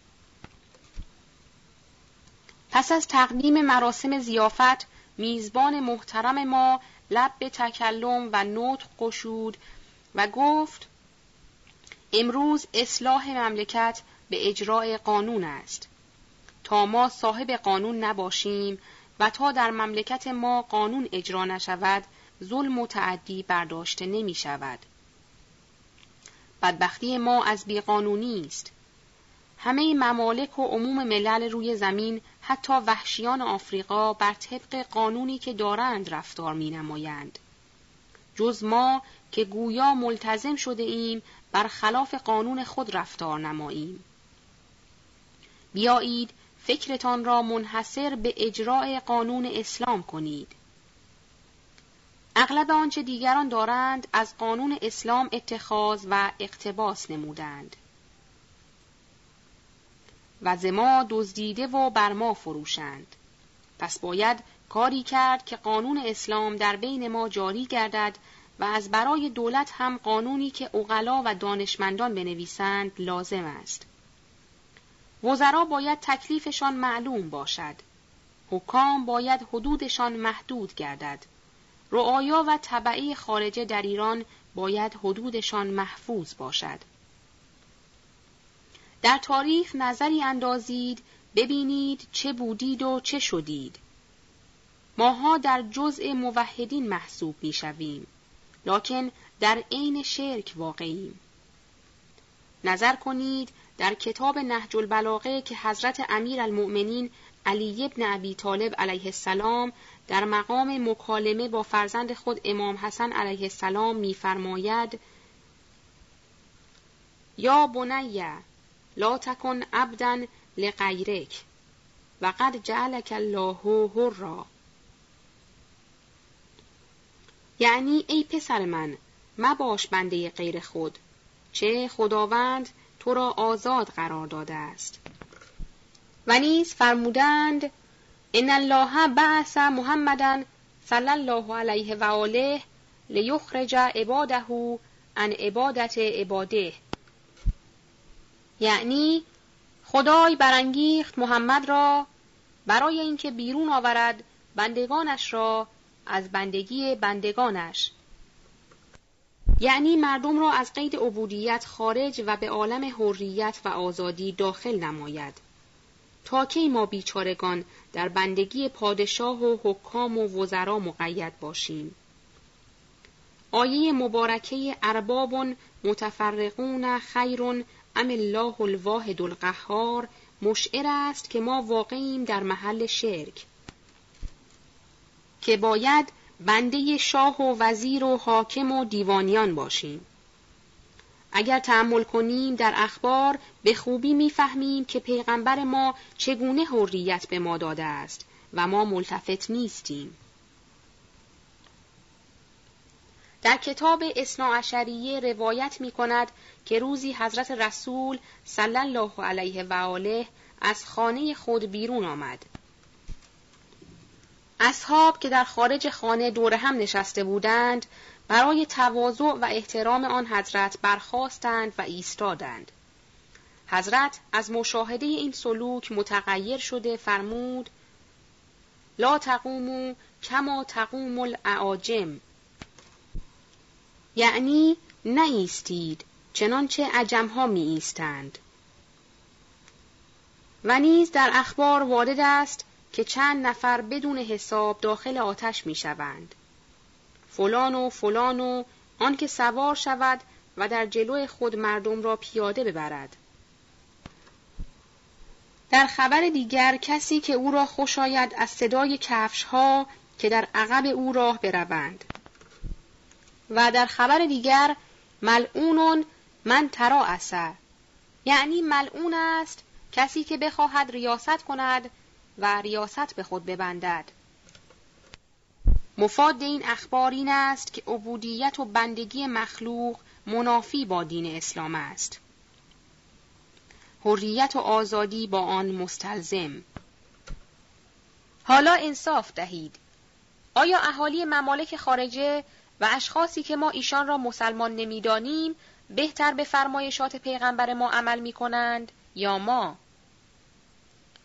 پس از تقدیم مراسم زیافت میزبان محترم ما لب به تکلم و نطق گشود و گفت امروز اصلاح مملکت به اجراع قانون است تا ما صاحب قانون نباشیم و تا در مملکت ما قانون اجرا نشود ظلم و تعدی برداشته نمی شود. بدبختی ما از بیقانونی است. همه ممالک و عموم ملل روی زمین حتی وحشیان آفریقا بر طبق قانونی که دارند رفتار می نمایند. جز ما که گویا ملتزم شده ایم بر خلاف قانون خود رفتار نماییم بیایید فکرتان را منحصر به اجراع قانون اسلام کنید. اغلب آنچه دیگران دارند از قانون اسلام اتخاذ و اقتباس نمودند. و زما دزدیده و بر ما فروشند. پس باید کاری کرد که قانون اسلام در بین ما جاری گردد و از برای دولت هم قانونی که اغلا و دانشمندان بنویسند لازم است. وزرا باید تکلیفشان معلوم باشد. حکام باید حدودشان محدود گردد. رعایا و طبعی خارجه در ایران باید حدودشان محفوظ باشد. در تاریخ نظری اندازید ببینید چه بودید و چه شدید. ماها در جزء موحدین محسوب می شویم. لکن در عین شرک واقعیم. نظر کنید در کتاب نهج البلاغه که حضرت امیر المؤمنین علی ابن ابی طالب علیه السلام در مقام مکالمه با فرزند خود امام حسن علیه السلام میفرماید یا بنیه لا تکن عبدا لغیرک و قد جعلک الله را یعنی ای پسر من مباش بنده غیر خود. چه خداوند تو را آزاد قرار داده است. و نیز فرمودند ان الله بعث محمدا صلی الله علیه و آله لیخرج عباده عن عبادت عباده. یعنی خدای برانگیخت محمد را برای اینکه بیرون آورد بندگانش را از بندگی بندگانش. یعنی مردم را از قید عبودیت خارج و به عالم حریت و آزادی داخل نماید. تا کی ما بیچارگان در بندگی پادشاه و حکام و وزرا مقید باشیم؟ آیه مبارکه ارباب متفرقون خیر ام الله الواحد القهار مشعر است که ما واقعیم در محل شرک. که باید بنده شاه و وزیر و حاکم و دیوانیان باشیم. اگر تحمل کنیم در اخبار به خوبی می‌فهمیم که پیغمبر ما چگونه حریت به ما داده است و ما ملتفت نیستیم. در کتاب عشریه روایت می کند که روزی حضرت رسول صلی الله علیه و آله از خانه خود بیرون آمد. اصحاب که در خارج خانه دور هم نشسته بودند برای تواضع و احترام آن حضرت برخواستند و ایستادند. حضرت از مشاهده این سلوک متغیر شده فرمود لا تقومو کما تقوم الاعاجم یعنی نایستید چنانچه عجمها می ایستند. و نیز در اخبار وارد است که چند نفر بدون حساب داخل آتش می شوند. فلان و فلان و آنکه سوار شود و در جلو خود مردم را پیاده ببرد. در خبر دیگر کسی که او را خوش آید از صدای کفش ها که در عقب او راه بروند. و در خبر دیگر ملعون من ترا اثر یعنی ملعون است کسی که بخواهد ریاست کند و ریاست به خود ببندد. مفاد این اخبار این است که عبودیت و بندگی مخلوق منافی با دین اسلام است. حریت و آزادی با آن مستلزم. حالا انصاف دهید. آیا اهالی ممالک خارجه و اشخاصی که ما ایشان را مسلمان نمی‌دانیم بهتر به فرمایشات پیغمبر ما عمل می کنند یا ما؟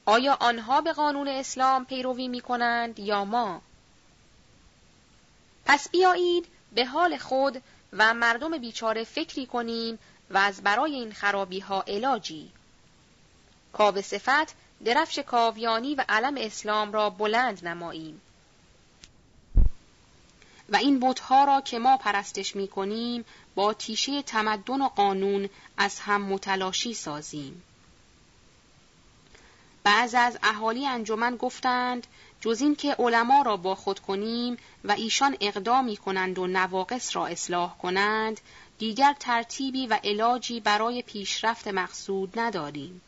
آیا آنها به قانون اسلام پیروی می کنند یا ما؟ پس بیایید به حال خود و مردم بیچاره فکری کنیم و از برای این خرابی ها علاجی. کاو صفت درفش کاویانی و علم اسلام را بلند نماییم. و این بتها را که ما پرستش می کنیم با تیشه تمدن و قانون از هم متلاشی سازیم. بعض از اهالی انجمن گفتند جز این که علما را با خود کنیم و ایشان اقدامی کنند و نواقص را اصلاح کنند دیگر ترتیبی و علاجی برای پیشرفت مقصود نداریم.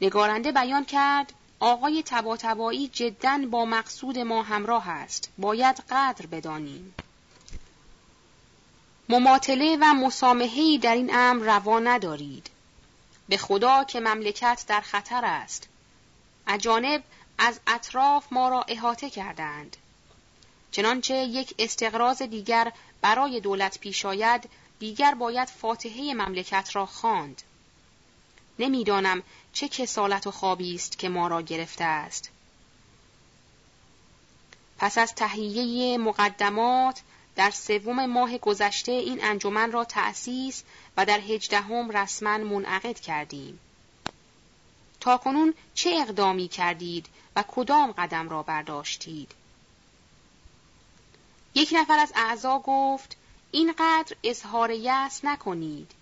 نگارنده بیان کرد آقای تباتبایی جدا با مقصود ما همراه است باید قدر بدانیم. مماطله و مسامحه‌ای در این امر روا ندارید. به خدا که مملکت در خطر است. اجانب از اطراف ما را احاطه کردند. چنانچه یک استقراض دیگر برای دولت پیش آید دیگر باید فاتحه مملکت را خواند. نمی‌دانم چه کسالت و خوابی است که ما را گرفته است. پس از تهیه مقدمات در سوم ماه گذشته این انجمن را تأسیس و در هجدهم رسما منعقد کردیم. تا کنون چه اقدامی کردید و کدام قدم را برداشتید؟ یک نفر از اعضا گفت اینقدر اظهار یأس نکنید.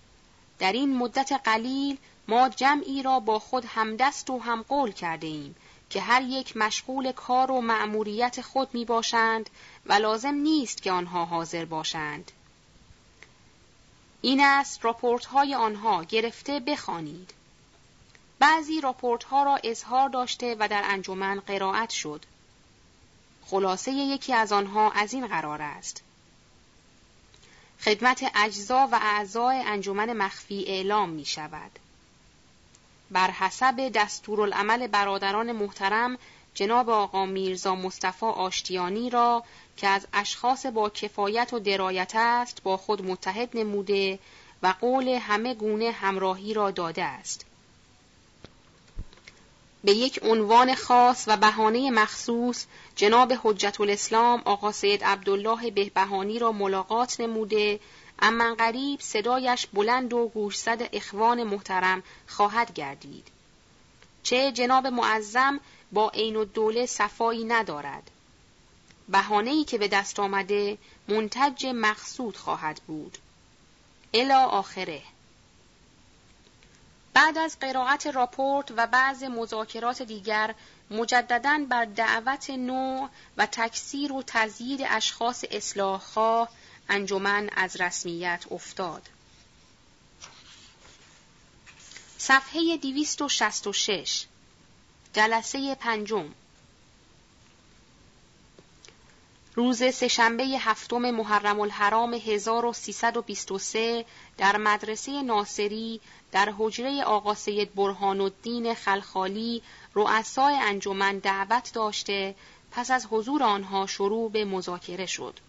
در این مدت قلیل ما جمعی را با خود همدست و هم قول کرده ایم که هر یک مشغول کار و مأموریت خود می باشند و لازم نیست که آنها حاضر باشند. این است راپورت های آنها گرفته بخوانید. بعضی راپورت ها را اظهار داشته و در انجمن قرائت شد. خلاصه یکی از آنها از این قرار است. خدمت اجزا و اعضای انجمن مخفی اعلام می شود. بر حسب دستورالعمل برادران محترم جناب آقا میرزا مصطفی آشتیانی را که از اشخاص با کفایت و درایت است با خود متحد نموده و قول همه گونه همراهی را داده است. به یک عنوان خاص و بهانه مخصوص جناب حجت الاسلام آقا سید عبدالله بهبهانی را ملاقات نموده اما قریب صدایش بلند و گوشزد اخوان محترم خواهد گردید. چه جناب معظم با عین الدوله صفایی ندارد. بهانه‌ای که به دست آمده منتج مقصود خواهد بود. الا آخره بعد از قرائت راپورت و بعض مذاکرات دیگر مجددا بر دعوت نوع و تکثیر و تزیید اشخاص اصلاحخواه انجمن از رسمیت افتاد. صفحه 266 جلسه پنجم روز سهشنبه هفتم محرم الحرام 1323 در مدرسه ناصری در حجره آقا سید برهان الدین خلخالی رؤسای انجمن دعوت داشته پس از حضور آنها شروع به مذاکره شد.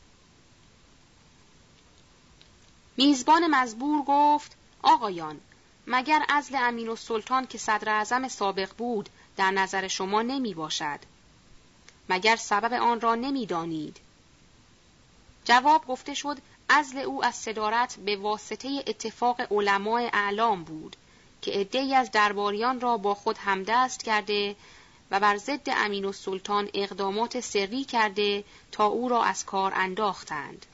میزبان مزبور گفت آقایان مگر ازل امین و سلطان که صدر اعظم سابق بود در نظر شما نمی باشد مگر سبب آن را نمی‌دانید جواب گفته شد ازل او از صدارت به واسطه اتفاق علمای اعلام بود که عدهای از درباریان را با خود همدست کرده و بر ضد امین و سلطان اقدامات سری کرده تا او را از کار انداختند.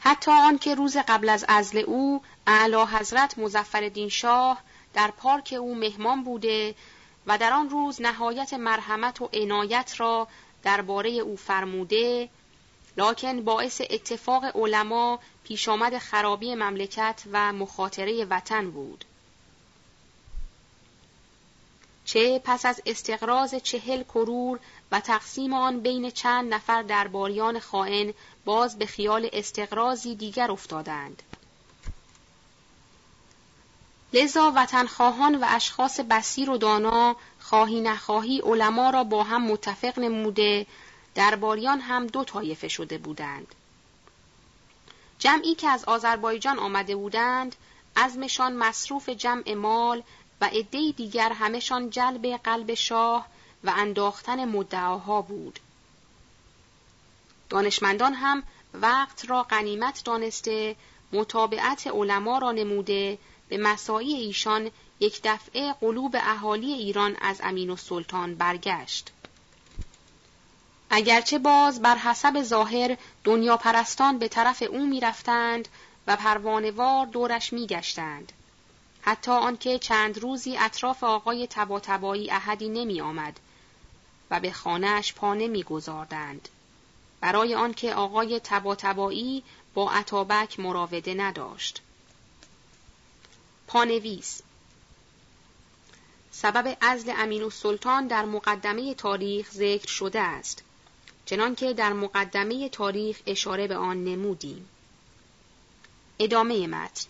حتی آنکه روز قبل از ازل او اعلی حضرت مزفر شاه در پارک او مهمان بوده و در آن روز نهایت مرحمت و عنایت را درباره او فرموده لکن باعث اتفاق علما پیش آمد خرابی مملکت و مخاطره وطن بود. چه پس از استقراض چهل کرور و تقسیم آن بین چند نفر درباریان خائن باز به خیال استقرازی دیگر افتادند. لذا وطنخواهان و اشخاص بسیر و دانا خواهی نخواهی علما را با هم متفق نموده درباریان هم دو طایفه شده بودند. جمعی که از آذربایجان آمده بودند ازمشان مصروف جمع مال و عدهای دیگر همشان جلب قلب شاه و انداختن مدعاها بود. دانشمندان هم وقت را غنیمت دانسته مطابعت علما را نموده به مساعی ایشان یک دفعه قلوب اهالی ایران از امین و سلطان برگشت. اگرچه باز بر حسب ظاهر دنیا پرستان به طرف او می رفتند و پروانوار دورش می گشتند. حتی آنکه چند روزی اطراف آقای تباتبایی احدی نمی آمد و به خانهاش پا نمی گذاردند. برای آنکه آقای تباتبایی با عطابک مراوده نداشت. پانویس سبب ازل امین سلطان در مقدمه تاریخ ذکر شده است چنانکه در مقدمه تاریخ اشاره به آن نمودیم. ادامه متن.